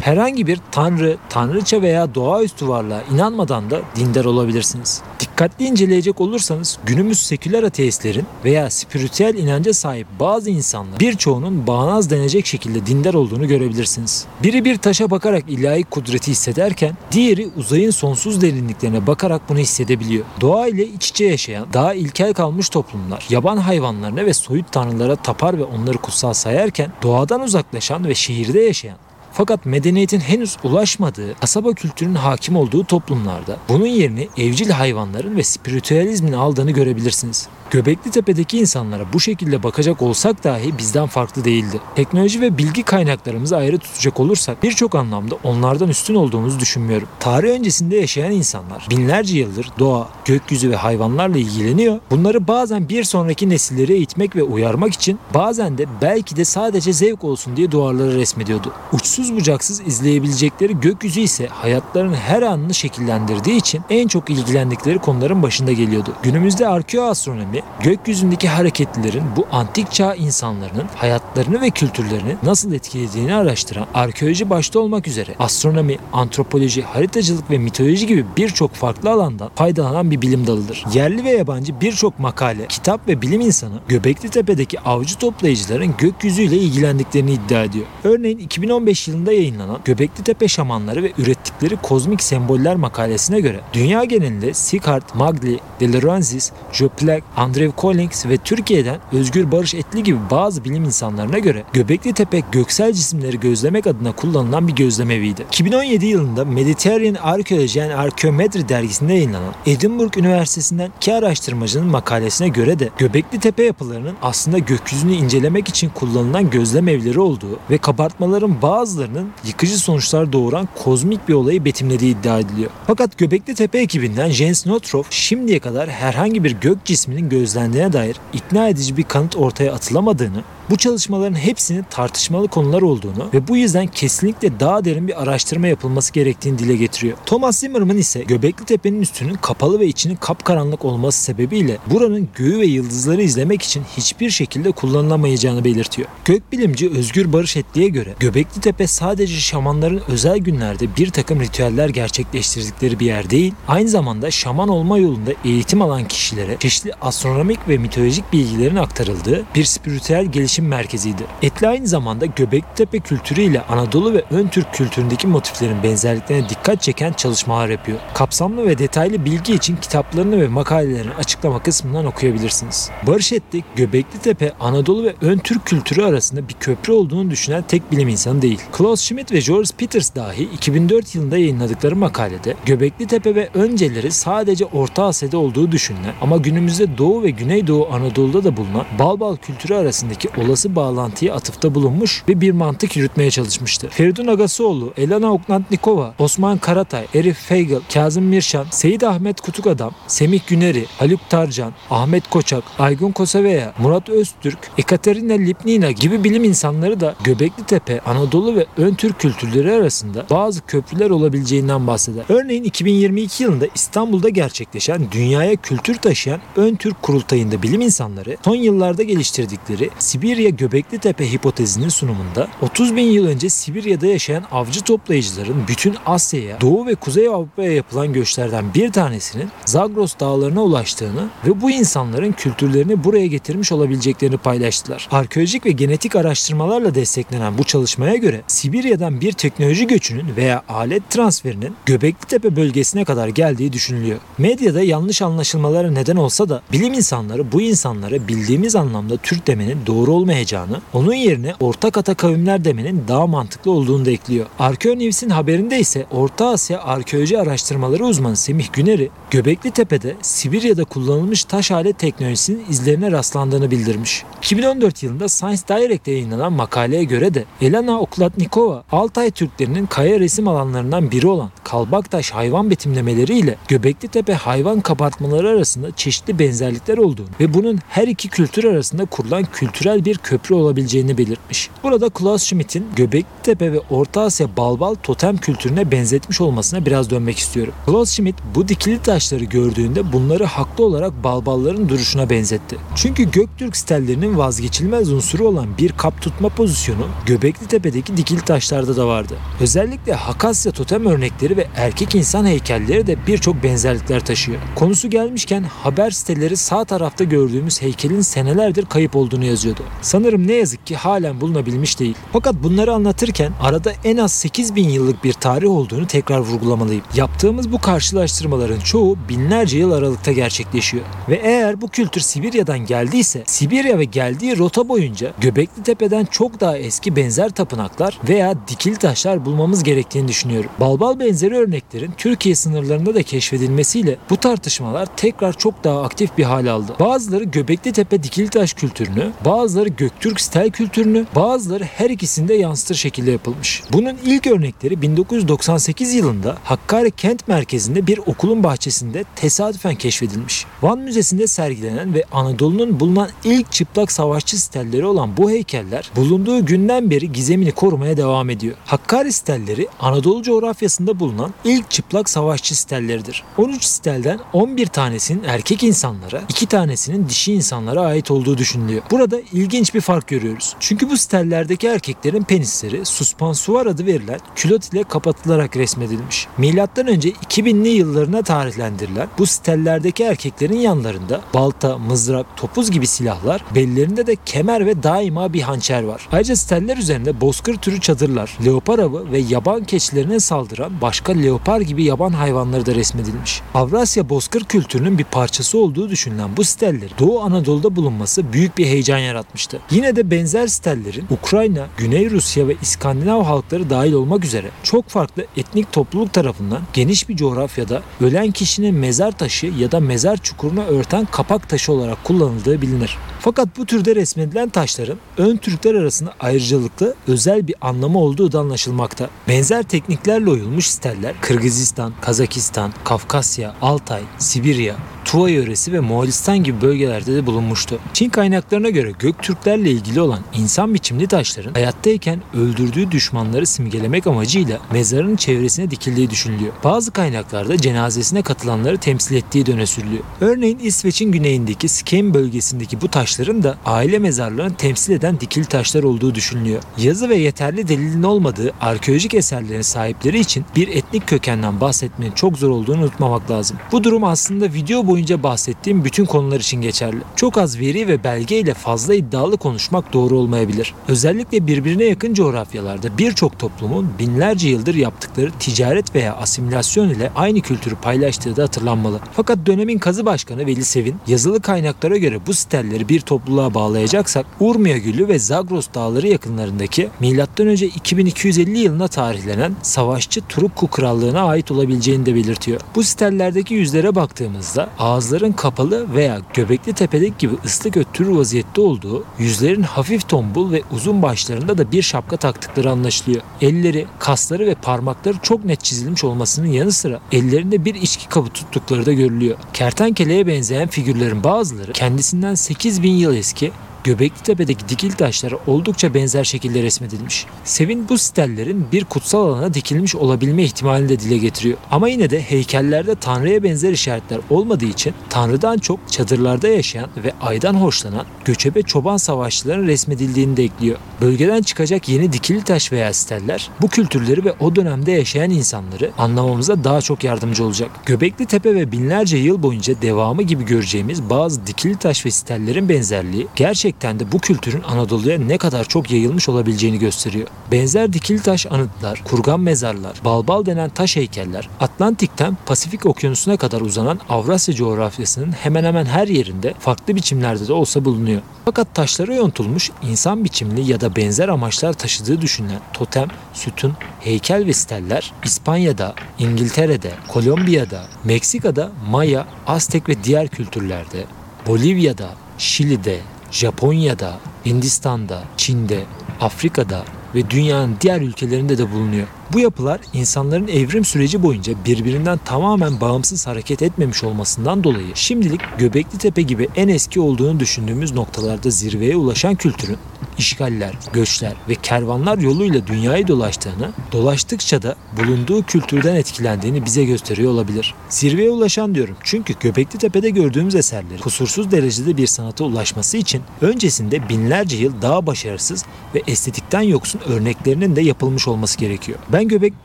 Herhangi bir tanrı, tanrıça veya doğaüstü varlığa inanmadan da dindar olabilirsiniz. Dikkatli inceleyecek olursanız günümüz seküler ateistlerin veya spiritüel inanca sahip bazı insanlar birçoğunun bağnaz denecek şekilde dindar olduğunu görebilirsiniz. Biri bir taşa bakarak ilahi kudreti hissederken diğeri uzayın sonsuz derinliklerine bakarak bunu hissedebiliyor. Doğa ile iç içe yaşayan, daha ilkel kalmış toplumlar yaban hayvanlarına ve soyut tanrılara tapar ve onları kutsal sayarken doğadan uzaklaşan ve şehirde yaşayan fakat medeniyetin henüz ulaşmadığı, kasaba kültürünün hakim olduğu toplumlarda bunun yerini evcil hayvanların ve spiritüalizmin aldığını görebilirsiniz. Göbekli Tepe'deki insanlara bu şekilde bakacak olsak dahi bizden farklı değildi. Teknoloji ve bilgi kaynaklarımızı ayrı tutacak olursak birçok anlamda onlardan üstün olduğumuzu düşünmüyorum. Tarih öncesinde yaşayan insanlar binlerce yıldır doğa, gökyüzü ve hayvanlarla ilgileniyor. Bunları bazen bir sonraki nesilleri eğitmek ve uyarmak için bazen de belki de sadece zevk olsun diye duvarları resmediyordu. Uçsuz bucaksız izleyebilecekleri gökyüzü ise hayatlarının her anını şekillendirdiği için en çok ilgilendikleri konuların başında geliyordu. Günümüzde arkeoastronomi gökyüzündeki hareketlilerin bu antik çağ insanlarının hayatlarını ve kültürlerini nasıl etkilediğini araştıran arkeoloji başta olmak üzere astronomi, antropoloji, haritacılık ve mitoloji gibi birçok farklı alandan faydalanan bir bilim dalıdır. Yerli ve yabancı birçok makale, kitap ve bilim insanı Göbekli Tepe'deki avcı toplayıcıların gökyüzüyle ilgilendiklerini iddia ediyor. Örneğin 2015 yılında yayınlanan Göbekli Tepe şamanları ve ürettikleri kozmik semboller makalesine göre dünya genelinde Sicard, Magli, De Laurentiis, Joplin, Andrew Collins ve Türkiye'den Özgür Barış Etli gibi bazı bilim insanlarına göre Göbekli Tepe göksel cisimleri gözlemek adına kullanılan bir gözlemeviydi. 2017 yılında Mediterranean Archaeology and Archaeometry dergisinde yayınlanan Edinburgh Üniversitesi'nden iki araştırmacının makalesine göre de Göbekli Tepe yapılarının aslında gökyüzünü incelemek için kullanılan gözlem evleri olduğu ve kabartmaların bazılarının yıkıcı sonuçlar doğuran kozmik bir olayı betimlediği iddia ediliyor. Fakat Göbekli Tepe ekibinden Jens Notroff şimdiye kadar herhangi bir gök cisminin gözlendiğine dair ikna edici bir kanıt ortaya atılamadığını bu çalışmaların hepsinin tartışmalı konular olduğunu ve bu yüzden kesinlikle daha derin bir araştırma yapılması gerektiğini dile getiriyor. Thomas Zimmerman ise Göbekli Tepe'nin üstünün kapalı ve içinin kapkaranlık olması sebebiyle buranın göğü ve yıldızları izlemek için hiçbir şekilde kullanılamayacağını belirtiyor. Gökbilimci Özgür Barış Etli'ye göre Göbekli Tepe sadece şamanların özel günlerde bir takım ritüeller gerçekleştirdikleri bir yer değil, aynı zamanda şaman olma yolunda eğitim alan kişilere çeşitli astronomik ve mitolojik bilgilerin aktarıldığı bir spiritüel gelişim merkeziydi. Etli aynı zamanda Göbektepe kültürü ile Anadolu ve ön Türk kültüründeki motiflerin benzerliklerine dikkat çeken çalışmalar yapıyor. Kapsamlı ve detaylı bilgi için kitaplarını ve makalelerini açıklama kısmından okuyabilirsiniz. Barış Etli, Göbekli Tepe, Anadolu ve ön Türk kültürü arasında bir köprü olduğunu düşünen tek bilim insanı değil. Klaus Schmidt ve George Peters dahi 2004 yılında yayınladıkları makalede Göbekli Tepe ve önceleri sadece Orta Asya'da olduğu düşünülen ama günümüzde Doğu ve Güneydoğu Anadolu'da da bulunan Balbal kültürü arasındaki olası bağlantıya atıfta bulunmuş ve bir mantık yürütmeye çalışmıştı. Feridun Agasoğlu, Elena Oknatnikova, Osman Karatay, Erif Feigl, Kazım Mirşan, Seyit Ahmet Kutukadam, Semih Güneri, Haluk Tarcan, Ahmet Koçak, Aygun Kosaveya, Murat Öztürk, Ekaterina Lipnina gibi bilim insanları da Göbekli Tepe, Anadolu ve ön Türk kültürleri arasında bazı köprüler olabileceğinden bahseder. Örneğin 2022 yılında İstanbul'da gerçekleşen dünyaya kültür taşıyan ön Türk kurultayında bilim insanları son yıllarda geliştirdikleri Sibirya Göbekli Tepe hipotezinin sunumunda 30 bin yıl önce Sibirya'da yaşayan avcı toplayıcıların bütün Asya'ya, Doğu ve Kuzey Avrupa'ya yapılan göçlerden bir tanesinin Zagros dağlarına ulaştığını ve bu insanların kültürlerini buraya getirmiş olabileceklerini paylaştılar. Arkeolojik ve genetik araştırmalarla desteklenen bu çalışmaya göre Sibirya'dan bir teknoloji göçünün veya alet transferinin Göbekli Tepe bölgesine kadar geldiği düşünülüyor. Medyada yanlış anlaşılmalara neden olsa da bilim insanları bu insanlara bildiğimiz anlamda Türk demenin doğru olmayacağını, onun yerine orta kata kavimler demenin daha mantıklı olduğunu da ekliyor. Arkeo News'in haberinde ise Orta Asya Arkeoloji Araştırmaları uzmanı Semih Güneri, Göbekli Tepe'de Sibirya'da kullanılmış taş alet teknolojisinin izlerine rastlandığını bildirmiş. 2014 yılında Science Direct'te yayınlanan makaleye göre de Elena Oklatnikova, Altay Türklerinin kaya resim alanlarından biri olan Kalbaktaş hayvan betimlemeleri ile Göbekli Tepe hayvan kabartmaları arasında çeşitli benzerlikler olduğunu ve bunun her iki kültür arasında kurulan kültürel bir köprü olabileceğini belirtmiş. Burada Klaus Schmidt'in Göbekli Tepe ve Orta Asya Balbal totem kültürüne benzetmiş olmasına biraz dönmek istiyorum. Klaus Schmidt bu dikili taşları gördüğünde bunları haklı olarak balbalların duruşuna benzetti. Çünkü Göktürk stellerinin vazgeçilmez unsuru olan bir kap tutma pozisyonu Göbekli Tepe'deki dikili taşlarda da vardı. Özellikle Hakasya totem örnekleri ve erkek insan heykelleri de birçok benzerlikler taşıyor. Konusu gelmişken haber siteleri sağ tarafta gördüğümüz heykelin senelerdir kayıp olduğunu yazıyordu. Sanırım ne yazık ki halen bulunabilmiş değil. Fakat bunları anlatırken arada en az 8000 yıllık bir tarih olduğunu tekrar vurgulamalıyım. Yaptığımız bu karşılaştırmaların çoğu binlerce yıl aralıkta gerçekleşiyor. Ve eğer bu kültür Sibirya'dan geldiyse Sibirya ve geldiği rota boyunca Göbekli Tepe'den çok daha eski benzer tapınaklar veya dikili taşlar bulmamız gerektiğini düşünüyorum. Balbal benzeri örneklerin Türkiye sınırlarında da keşfedilmesiyle bu tartışmalar tekrar çok daha aktif bir hal aldı. Bazıları Göbekli Tepe dikili taş kültürünü, bazıları Göktürk stel kültürünü, bazıları her ikisinde yansıtır şekilde yapılmış. Bunun ilk örnekleri 1998 yılında Hakkari kent merkezinde bir okulun bahçesinde tesadüfen keşfedilmiş. Van Müzesi'nde sergilenen ve Anadolu'nun bulunan ilk çıplak savaşçı stelleri olan bu heykeller bulunduğu günden beri gizemini korumaya devam ediyor. Hakkari stelleri Anadolu coğrafyasında bulunan ilk çıplak savaşçı stelleridir. 13 stelden 11 tanesinin erkek insanlara, 2 tanesinin dişi insanlara ait olduğu düşünülüyor. Burada ilginç bir fark görüyoruz. Çünkü bu stellerdeki erkeklerin penisleri suspansuar adı verilen külot ile kapatılarak resmedilmiş. Milattan önce 2000'li yıllarına tarihlendirilen bu stellerdeki erkeklerin yanlarında balta, mızrak, topuz gibi silahlar, bellerinde de kemer ve daima bir hançer var. Ayrıca steller üzerinde bozkır türü çadırlar, leopar avı ve yaban keçilerine saldıran başka leopar gibi yaban hayvanları da resmedilmiş. Avrasya bozkır kültürünün bir parçası olduğu düşünülen bu stellerin Doğu Anadolu'da bulunması büyük bir heyecan yaratmıştı. Yine de benzer stellerin Ukrayna, Güney Rusya ve İskandinav halkları dahil olmak üzere çok farklı etnik topluluk tarafından geniş bir coğrafyada ölen kişinin mezar taşı ya da mezar çukuruna örten kapak taşı olarak kullanıldığı bilinir. Fakat bu türde resmedilen taşların ön Türkler arasında ayrıcalıklı özel bir anlamı olduğu da anlaşılmakta. Benzer tekniklerle oyulmuş steller Kırgızistan, Kazakistan, Kafkasya, Altay, Sibirya, Tuva yöresi ve Moğolistan gibi bölgelerde de bulunmuştu. Çin kaynaklarına göre Göktürklerle ilgili olan insan biçimli taşların hayattayken öldürdüğü düşmanları simgelemek amacıyla mezarın çevresine dikildiği düşünülüyor. Bazı kaynaklarda cenazesine katılanları temsil ettiği de öne sürülüyor. Örneğin İsveç'in güneyindeki Skem bölgesindeki bu taşların da aile mezarlarını temsil eden dikili taşlar olduğu düşünülüyor. Yazı ve yeterli delilin olmadığı arkeolojik eserlerin sahipleri için bir etnik kökenden bahsetmenin çok zor olduğunu unutmamak lazım. Bu durum aslında video boyunca bahsettiğim bütün konular için geçerli. Çok az veri ve belge ile fazla iddialı konuşmak doğru olmayabilir. Özellikle birbirine yakın coğrafyalarda birçok toplumun binlerce yıldır yaptıkları ticaret veya asimilasyon ile aynı kültürü paylaştığı da hatırlanmalı. Fakat dönemin kazı başkanı Veli Sevin yazılı kaynaklara göre bu stelleri bir topluluğa bağlayacaksak Urmia Gölü ve Zagros dağları yakınlarındaki M.Ö. 2250 yılına tarihlenen savaşçı Turukku Krallığına ait olabileceğini de belirtiyor. Bu stellerdeki yüzlere baktığımızda ağızların kapalı veya göbekli tepedeki gibi ıslık öttürür vaziyette olduğu, yüzlerin hafif tombul ve uzun başlarında da bir şapka taktıkları anlaşılıyor. Elleri, kasları ve parmakları çok net çizilmiş olmasının yanı sıra ellerinde bir içki kabı tuttukları da görülüyor. Kertenkeleye benzeyen figürlerin bazıları kendisinden 8000 yıl eski Göbekli Tepe'deki dikili taşlara oldukça benzer şekilde resmedilmiş. Sevin bu stellerin bir kutsal alana dikilmiş olabilme ihtimalini de dile getiriyor. Ama yine de heykellerde Tanrı'ya benzer işaretler olmadığı için Tanrı'dan çok çadırlarda yaşayan ve aydan hoşlanan göçebe çoban savaşçıların resmedildiğini de ekliyor. Bölgeden çıkacak yeni dikili taş veya steller bu kültürleri ve o dönemde yaşayan insanları anlamamıza daha çok yardımcı olacak. Göbekli Tepe ve binlerce yıl boyunca devamı gibi göreceğimiz bazı dikili taş ve stellerin benzerliği gerçekten gerçekten de bu kültürün Anadolu'ya ne kadar çok yayılmış olabileceğini gösteriyor. Benzer dikili taş anıtlar, kurgan mezarlar, balbal denen taş heykeller Atlantik'ten Pasifik okyanusuna kadar uzanan Avrasya coğrafyasının hemen hemen her yerinde farklı biçimlerde de olsa bulunuyor. Fakat taşlara yontulmuş insan biçimli ya da benzer amaçlar taşıdığı düşünülen totem, sütun, heykel ve steller İspanya'da, İngiltere'de, Kolombiya'da, Meksika'da, Maya, Aztek ve diğer kültürlerde, Bolivya'da, Şili'de, Japonya'da, Hindistan'da, Çin'de, Afrika'da ve dünyanın diğer ülkelerinde de bulunuyor. Bu yapılar insanların evrim süreci boyunca birbirinden tamamen bağımsız hareket etmemiş olmasından dolayı şimdilik Göbekli Tepe gibi en eski olduğunu düşündüğümüz noktalarda zirveye ulaşan kültürün işgaller, göçler ve kervanlar yoluyla dünyayı dolaştığını, dolaştıkça da bulunduğu kültürden etkilendiğini bize gösteriyor olabilir. Zirveye ulaşan diyorum çünkü Göbekli Tepe'de gördüğümüz eserleri kusursuz derecede bir sanata ulaşması için öncesinde binlerce yıl daha başarısız ve estetikten yoksun örneklerinin de yapılmış olması gerekiyor. Ben Göbekli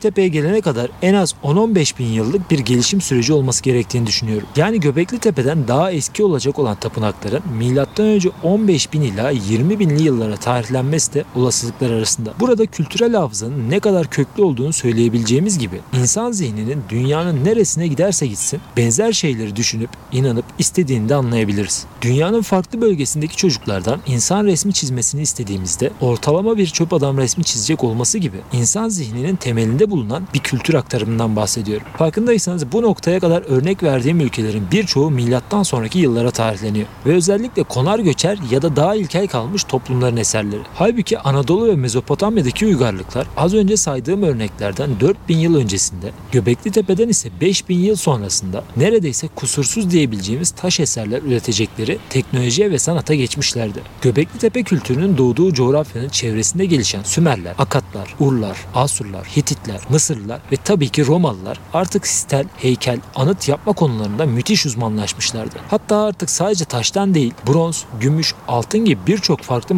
Tepe'ye gelene kadar en az 10-15 bin yıllık bir gelişim süreci olması gerektiğini düşünüyorum. Yani Göbekli Tepe'den daha eski olacak olan tapınakların M.Ö. 15 bin ila 20 binli yıllara tarihlenmesi de olasılıklar arasında. Burada kültürel hafızanın ne kadar köklü olduğunu söyleyebileceğimiz gibi insan zihninin dünyanın neresine giderse gitsin benzer şeyleri düşünüp inanıp istediğini de anlayabiliriz. Dünyanın farklı bölgesindeki çocuklardan insan resmi çizmesini istediğimizde ortalama bir çöp adam resmi çizecek olması gibi insan zihninin temelinde bulunan bir kültür aktarımından bahsediyorum. Farkındaysanız bu noktaya kadar örnek verdiğim ülkelerin birçoğu milattan sonraki yıllara tarihleniyor ve özellikle konar göçer ya da daha ilkel kalmış toplumların eserleri. Halbuki Anadolu ve Mezopotamya'daki uygarlıklar az önce saydığım örneklerden 4000 yıl öncesinde, Göbekli Tepe'den ise 5000 yıl sonrasında neredeyse kusursuz diyebileceğimiz taş eserler üretecekleri teknolojiye ve sanata geçmişlerdi. Göbekli Tepe kültürünün doğduğu coğrafyanın çevresinde gelişen Sümerler, Akatlar, Urlar, Asurlar, Hititler, Mısırlılar ve tabii ki Romalılar artık stel, heykel, anıt yapma konularında müthiş uzmanlaşmışlardı. Hatta artık sadece taştan değil, bronz, gümüş, altın gibi birçok farklı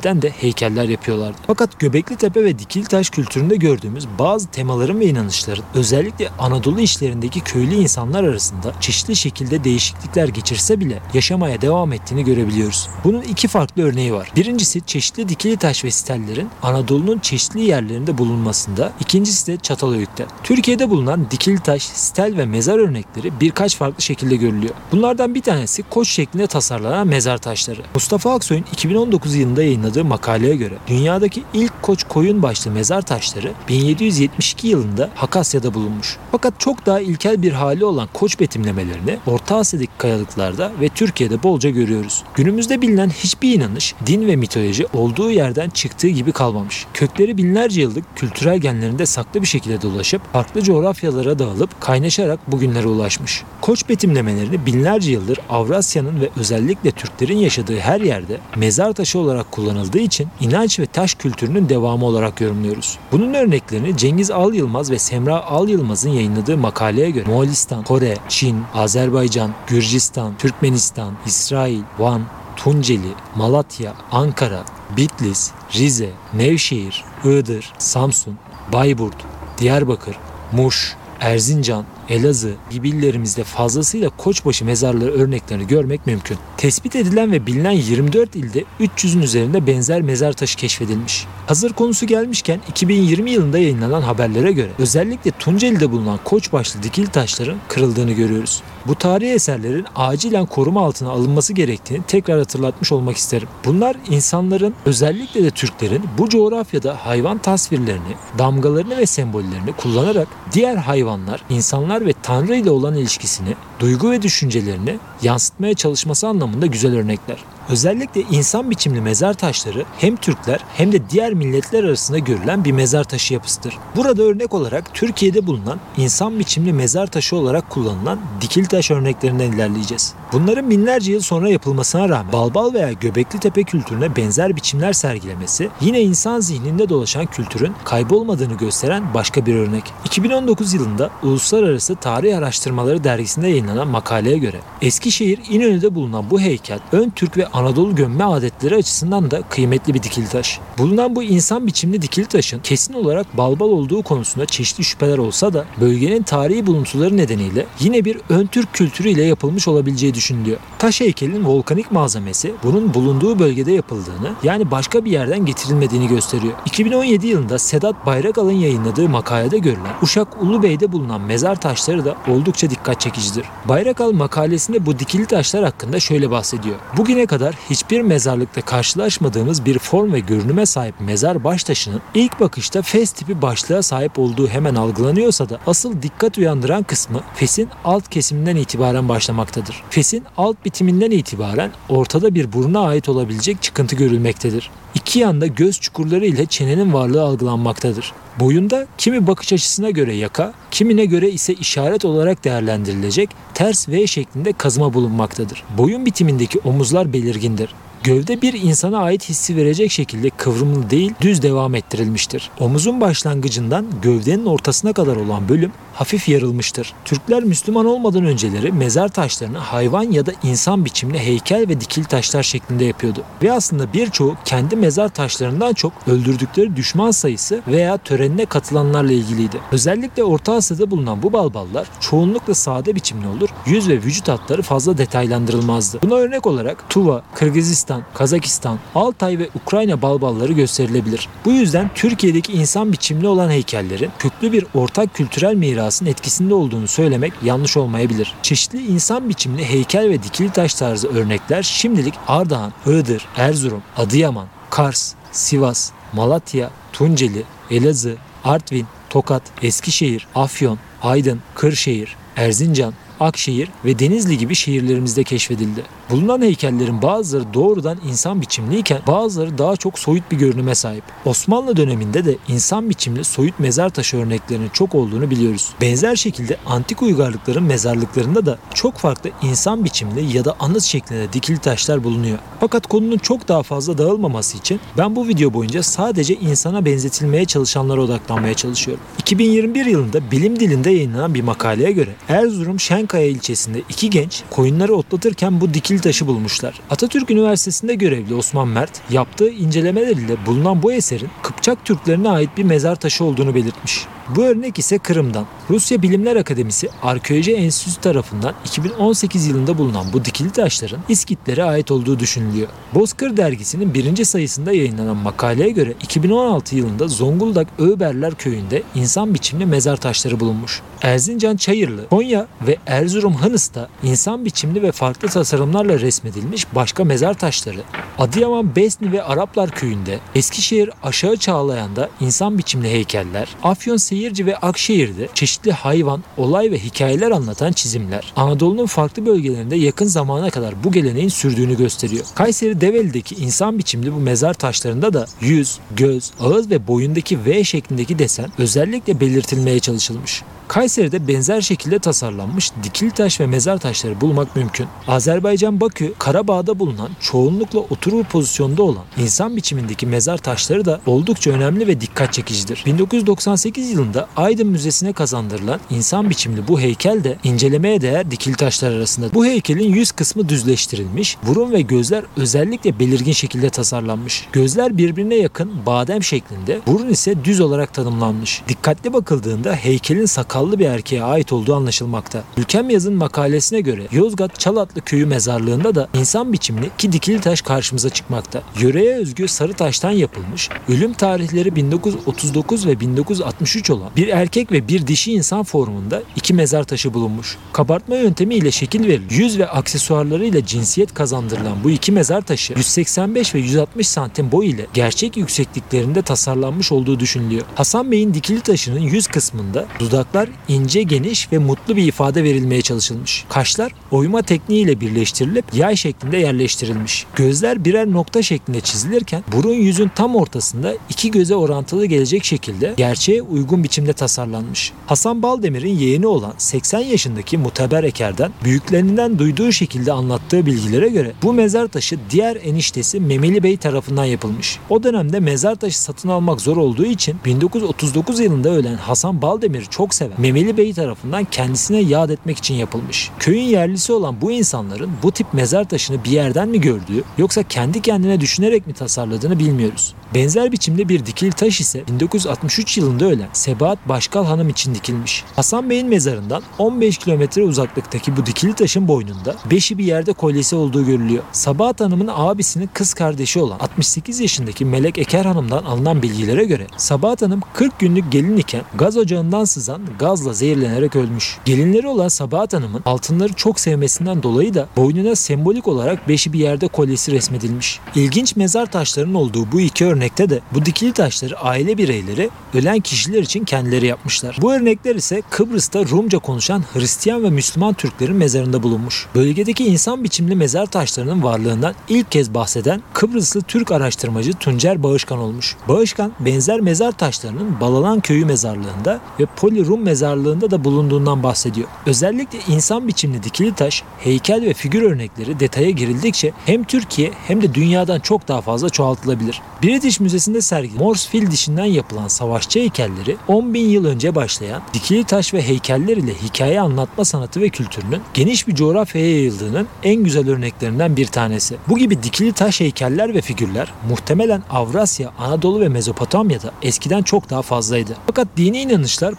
materyalden de heykeller yapıyorlardı. Fakat Göbekli Tepe ve Dikili Taş kültüründe gördüğümüz bazı temaların ve inanışların özellikle Anadolu işlerindeki köylü insanlar arasında çeşitli şekilde değişiklikler geçirse bile yaşamaya devam ettiğini görebiliyoruz. Bunun iki farklı örneği var. Birincisi çeşitli dikili taş ve stellerin Anadolu'nun çeşitli yerlerinde bulunmasında, ikincisi de Çatalhöyük'te. Türkiye'de bulunan dikili taş, stel ve mezar örnekleri birkaç farklı şekilde görülüyor. Bunlardan bir tanesi koç şeklinde tasarlanan mezar taşları. Mustafa Aksoy'un 2019 yılında yayınladığı makaleye göre dünyadaki ilk koç koyun başlı mezar taşları 1772 yılında Hakasya'da bulunmuş. Fakat çok daha ilkel bir hali olan koç betimlemelerini Orta Asya'daki kayalıklarda ve Türkiye'de bolca görüyoruz. Günümüzde bilinen hiçbir inanış, din ve mitoloji olduğu yerden çıktığı gibi kalmamış. Kökleri binlerce yıllık kültürel genlerinde saklı bir şekilde dolaşıp farklı coğrafyalara dağılıp kaynaşarak bugünlere ulaşmış. Koç betimlemelerini binlerce yıldır Avrasya'nın ve özellikle Türklerin yaşadığı her yerde mezar taşı olarak kullanıldığı için inanç ve taş kültürünün devamı olarak yorumluyoruz. Bunun örneklerini Cengiz Al Yılmaz ve Semra Al Yılmaz'ın yayınladığı makaleye göre Moğolistan, Kore, Çin, Azerbaycan, Gürcistan, Türkmenistan, İsrail, Van, Tunceli, Malatya, Ankara, Bitlis, Rize, Nevşehir, Iğdır, Samsun, Bayburt, Diyarbakır, Muş, Erzincan, Elazığ gibi illerimizde fazlasıyla koçbaşı mezarları örneklerini görmek mümkün. Tespit edilen ve bilinen 24 ilde 300'ün üzerinde benzer mezar taşı keşfedilmiş. Hazır konusu gelmişken 2020 yılında yayınlanan haberlere göre özellikle Tunceli'de bulunan koçbaşlı dikili taşların kırıldığını görüyoruz. Bu tarihi eserlerin acilen koruma altına alınması gerektiğini tekrar hatırlatmış olmak isterim. Bunlar insanların özellikle de Türklerin bu coğrafyada hayvan tasvirlerini, damgalarını ve sembollerini kullanarak diğer hayvanlar, insanlar ve Tanrı ile olan ilişkisini, duygu ve düşüncelerini yansıtmaya çalışması anlamında güzel örnekler. Özellikle insan biçimli mezar taşları hem Türkler hem de diğer milletler arasında görülen bir mezar taşı yapısıdır. Burada örnek olarak Türkiye'de bulunan insan biçimli mezar taşı olarak kullanılan dikil taş örneklerinden ilerleyeceğiz. Bunların binlerce yıl sonra yapılmasına rağmen Balbal veya Göbekli Tepe kültürüne benzer biçimler sergilemesi yine insan zihninde dolaşan kültürün kaybolmadığını gösteren başka bir örnek. 2019 yılında Uluslararası Tarih Araştırmaları dergisinde yayınlanan makaleye göre Eskişehir İnönü'de bulunan bu heykel ön Türk ve Anadolu gömme adetleri açısından da kıymetli bir dikili taş. Bulunan bu insan biçimli dikili taşın kesin olarak balbal olduğu konusunda çeşitli şüpheler olsa da bölgenin tarihi buluntuları nedeniyle yine bir ön Türk kültürüyle yapılmış olabileceği düşünülüyor. Taş heykelin volkanik malzemesi bunun bulunduğu bölgede yapıldığını yani başka bir yerden getirilmediğini gösteriyor. 2017 yılında Sedat Bayrakal'ın yayınladığı makalede görülen Uşak Ulubey'de bulunan mezar taşları da oldukça dikkat çekicidir. Bayrakal makalesinde bu dikili taşlar hakkında şöyle bahsediyor. Bugüne kadar hiçbir mezarlıkta karşılaşmadığımız bir form ve görünüme sahip mezar baş taşının ilk bakışta fes tipi başlığa sahip olduğu hemen algılanıyorsa da asıl dikkat uyandıran kısmı fesin alt kesiminden itibaren başlamaktadır. Fesin alt bitiminden itibaren ortada bir buruna ait olabilecek çıkıntı görülmektedir. İki yanda göz çukurları ile çenenin varlığı algılanmaktadır. Boyunda kimi bakış açısına göre yaka, kimine göre ise işaret olarak değerlendirilecek ters V şeklinde kazıma bulunmaktadır. Boyun bitimindeki omuzlar belirgindir. Gövde bir insana ait hissi verecek şekilde kıvrımlı değil düz devam ettirilmiştir. Omuzun başlangıcından gövdenin ortasına kadar olan bölüm hafif yarılmıştır. Türkler Müslüman olmadan önceleri mezar taşlarını hayvan ya da insan biçimli heykel ve dikili taşlar şeklinde yapıyordu. Ve aslında birçoğu kendi mezar taşlarından çok öldürdükleri düşman sayısı veya törenine katılanlarla ilgiliydi. Özellikle Orta Asya'da bulunan bu balballar çoğunlukla sade biçimli olur, yüz ve vücut hatları fazla detaylandırılmazdı. Buna örnek olarak Tuva, Kırgızistan, Kazakistan, Altay ve Ukrayna balbalları gösterilebilir. Bu yüzden Türkiye'deki insan biçimli olan heykellerin köklü bir ortak kültürel mirasın etkisinde olduğunu söylemek yanlış olmayabilir. Çeşitli insan biçimli heykel ve dikili taş tarzı örnekler şimdilik Ardahan, Iğdır, Erzurum, Adıyaman, Kars, Sivas, Malatya, Tunceli, Elazığ, Artvin, Tokat, Eskişehir, Afyon, Aydın, Kırşehir, Erzincan, Akşehir ve Denizli gibi şehirlerimizde keşfedildi. Bulunan heykellerin bazıları doğrudan insan biçimliyken bazıları daha çok soyut bir görünüme sahip. Osmanlı döneminde de insan biçimli soyut mezar taşı örneklerinin çok olduğunu biliyoruz. Benzer şekilde antik uygarlıkların mezarlıklarında da çok farklı insan biçimli ya da anıt şeklinde dikili taşlar bulunuyor. Fakat konunun çok daha fazla dağılmaması için ben bu video boyunca sadece insana benzetilmeye çalışanlara odaklanmaya çalışıyorum. 2021 yılında bilim dilinde yayınlanan bir makaleye göre Erzurum Şenkaya ilçesinde iki genç koyunları otlatırken bu dikili taşı bulmuşlar. Atatürk Üniversitesi'nde görevli Osman Mert yaptığı incelemeler ile bulunan bu eserin Kıpçak Türklerine ait bir mezar taşı olduğunu belirtmiş. Bu örnek ise Kırım'dan. Rusya Bilimler Akademisi Arkeoloji Enstitüsü tarafından 2018 yılında bulunan bu dikili taşların İskitlere ait olduğu düşünülüyor. Bozkır dergisinin birinci sayısında yayınlanan makaleye göre 2016 yılında Zonguldak Öğberler köyünde insan biçimli mezar taşları bulunmuş. Erzincan Çayırlı, Konya ve Erzurum Hınıs'ta insan biçimli ve farklı tasarımlarla resmedilmiş başka mezar taşları, Adıyaman Besni ve Araplar köyünde, Eskişehir Aşağı Çağlayan'da insan biçimli heykeller, Afyon Seyirci ve Akşehir'de çeşitli hayvan, olay ve hikayeler anlatan çizimler, Anadolu'nun farklı bölgelerinde yakın zamana kadar bu geleneğin sürdüğünü gösteriyor. Kayseri Develi'deki insan biçimli bu mezar taşlarında da yüz, göz, ağız ve boyundaki V şeklindeki desen özellikle belirtilmeye çalışılmış. Kayseri'de benzer şekilde tasarlanmış dikili taş ve mezar taşları bulmak mümkün. Azerbaycan Bakü, Karabağ'da bulunan çoğunlukla oturur pozisyonda olan insan biçimindeki mezar taşları da oldukça önemli ve dikkat çekicidir. 1998 yılında Aydın Müzesi'ne kazandırılan insan biçimli bu heykel de incelemeye değer dikili taşlar arasında. Bu heykelin yüz kısmı düzleştirilmiş, burun ve gözler özellikle belirgin şekilde tasarlanmış. Gözler birbirine yakın badem şeklinde, burun ise düz olarak tanımlanmış. Dikkatli bakıldığında heykelin sakallı bir erkeğe ait olduğu anlaşılmakta. Ülkem Yaz'ın makalesine göre Yozgat Çalatlı köyü mezarlığında da insan biçimli ki dikili taş karşımıza çıkmakta. Yöreye özgü sarı taştan yapılmış, ölüm tarihleri 1939 ve 1963 olan bir erkek ve bir dişi insan formunda iki mezar taşı bulunmuş. Kabartma yöntemiyle şekil verilen yüz ve aksesuarlarıyla cinsiyet kazandırılan bu iki mezar taşı 185 ve 160 santim boy ile gerçek yüksekliklerinde tasarlanmış olduğu düşünülüyor. Hasan Bey'in dikili taşının yüz kısmında dudaklar ince geniş ve mutlu bir ifade verilmeye çalışılmış. Kaşlar oyma tekniğiyle birleştirilip yay şeklinde yerleştirilmiş. Gözler birer nokta şeklinde çizilirken burun yüzün tam ortasında iki göze orantılı gelecek şekilde gerçeğe uygun biçimde tasarlanmış. Hasan Baldemir'in yeğeni olan 80 yaşındaki Muteber Eker'den büyüklerinden duyduğu şekilde anlattığı bilgilere göre bu mezar taşı diğer eniştesi Memeli Bey tarafından yapılmış. O dönemde mezar taşı satın almak zor olduğu için 1939 yılında ölen Hasan Baldemir'i çok seven Memeli Bey tarafından kendisine yad etmek için yapılmış. Köyün yerlisi olan bu insanların bu tip mezar taşını bir yerden mi gördüğü yoksa kendi kendine düşünerek mi tasarladığını bilmiyoruz. Benzer biçimde bir dikili taş ise 1963 yılında ölen Sebahat Başkal Hanım için dikilmiş. Hasan Bey'in mezarından 15 kilometre uzaklıktaki bu dikili taşın boynunda beşi bir yerde kolyesi olduğu görülüyor. Sabahat Hanım'ın abisinin kız kardeşi olan 68 yaşındaki Melek Eker Hanım'dan alınan bilgilere göre Sabahat Hanım 40 günlük gelin iken gaz ocağından sızan gazla zehirlenerek ölmüş. Gelinleri olan Sabahat Hanım'ın altınları çok sevmesinden dolayı da boynuna sembolik olarak beşi bir yerde kolyesi resmedilmiş. İlginç mezar taşlarının olduğu bu iki örnekte de bu dikili taşları aile bireyleri ölen kişiler için kendileri yapmışlar. Bu örnekler ise Kıbrıs'ta Rumca konuşan Hristiyan ve Müslüman Türklerin mezarında bulunmuş. Bölgedeki insan biçimli mezar taşlarının varlığından ilk kez bahseden Kıbrıslı Türk araştırmacı Tuncer Bağışkan olmuş. Bağışkan benzer mezar taşlarının Balalan köyü mezarlığında ve Poli Rum mezarlığında da bulunduğundan bahsediyor. Özellikle insan biçimli dikili taş, heykel ve figür örnekleri detaya girildikçe hem Türkiye hem de dünyadan çok daha fazla çoğaltılabilir. British Müzesi'nde sergili Morse fil dişinden yapılan savaşçı heykelleri 10 bin yıl önce başlayan dikili taş ve heykeller ile hikaye anlatma sanatı ve kültürünün geniş bir coğrafyaya yayıldığının en güzel örneklerinden bir tanesi. Bu gibi dikili taş heykeller ve figürler muhtemelen Avrasya, Anadolu ve Mezopotamya'da eskiden çok daha fazlaydı. Fakat dini inanışlar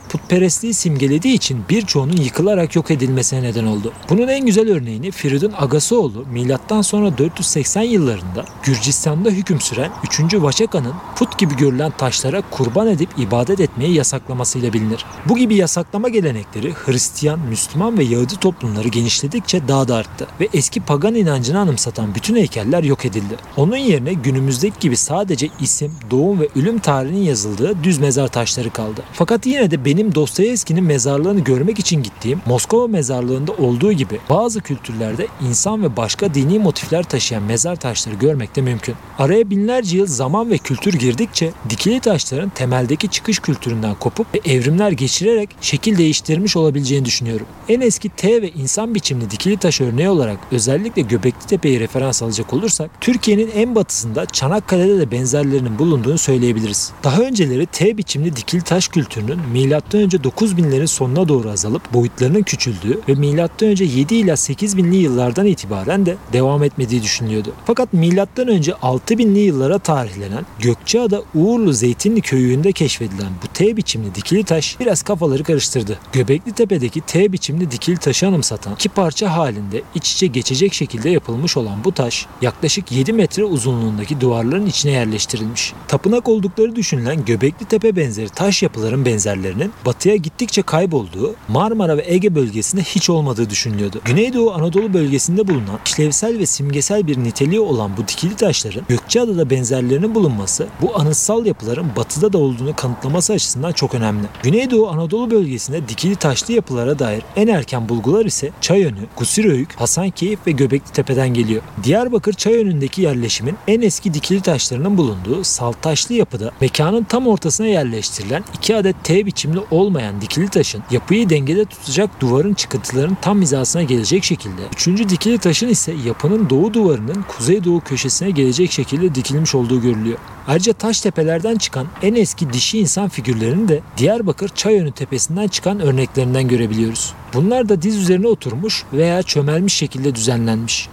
putperestliği simgelediği için birçoğunun yıkılarak yok edilmesine neden oldu. Bunun en güzel örneğini Firidun Agasoğlu milattan sonra 480 yıllarında Gürcistan'da hüküm süren 3. Vaçaka'nın put gibi görülen taşlara kurban edip ibadet etmeyi yasaklamasıyla bilinir. Bu gibi yasaklama gelenekleri Hristiyan, Müslüman ve Yahudi toplumları genişledikçe daha da arttı ve eski pagan inancını anımsatan bütün heykeller yok edildi. Onun yerine günümüzdeki gibi sadece isim, doğum ve ölüm tarihinin yazıldığı düz mezar taşları kaldı. Fakat yine de benim Dostoyevski'nin mezarlığını görmek için gittiğim Moskova mezarlığında olduğu gibi bazı kültürlerde insan ve başka dini motifler taşıyan mezar taşları görmek de mümkün. Araya binlerce yıl zaman ve kültür girdikçe dikili taşların temeldeki çıkış kültüründen kopup ve evrimler geçirerek şekil değiştirmiş olabileceğini düşünüyorum. En eski T ve insan biçimli dikili taş örneği olarak özellikle Göbekli Tepe'yi referans alacak olursak Türkiye'nin en batısında Çanakkale'de de benzerlerinin bulunduğunu söyleyebiliriz. Daha önceleri T biçimli dikili taş kültürünün M.Ö. 9000'lerin sonuna doğru azalıp boyutlarının küçüldüğü ve M.Ö. 7 ila 8000'li yıllardan itibaren de devam etmediği düşünülüyordu. Fakat M.Ö. 6000'li yıllara tarihlenen Gökçeada Uğurlu Zeytinli köyünde keşfedilen bu T biçimli dikili taş biraz kafaları karıştırdı. Göbekli Tepe'deki T biçimli dikili taşı anımsatan iki parça halinde iç içe geçecek şekilde yapılmış olan bu taş yaklaşık 7 metre uzunluğundaki duvarların içine yerleştirilmiş. Tapınak oldukları düşünülen Göbekli Tepe benzeri taş yapıların benzerlerinin batıya gittikçe kaybolduğu Marmara ve Ege bölgesinde hiç olmadığı düşünülüyordu. Güneydoğu Anadolu bölgesinde bulunan işlevsel ve simgesel bir niteliği olan bu dikili taşların Gökçeada'da benzerlerinin bulunması bu anıtsal yapıların batıda da olduğunu kanıtlaması açısından çok önemli. Güneydoğu Anadolu bölgesinde dikili taşlı yapılara dair en erken bulgular ise Çayönü, Gusiröyük, Hasankeyf ve Göbekli Tepe'den geliyor. Diyarbakır Çayönü'ndeki yerleşimin en eski dikili taşlarının bulunduğu saltaşlı yapıda mekanın tam ortasına yerleştirilen iki adet T biçimli olmayan dikili taşın yapıyı dengede tutacak duvarın çıkıntılarının tam hizasına gelecek şekilde, üçüncü dikili taşın ise yapının doğu duvarının kuzeydoğu köşesine gelecek şekilde dikilmiş olduğu görülüyor. Ayrıca taş tepelerden çıkan en eski dişi insan figürlerini de Diyarbakır Çayönü tepesinden çıkan örneklerinden görebiliyoruz. Bunlar da diz üzerine oturmuş veya çömelmiş şekilde düzenlenmiş.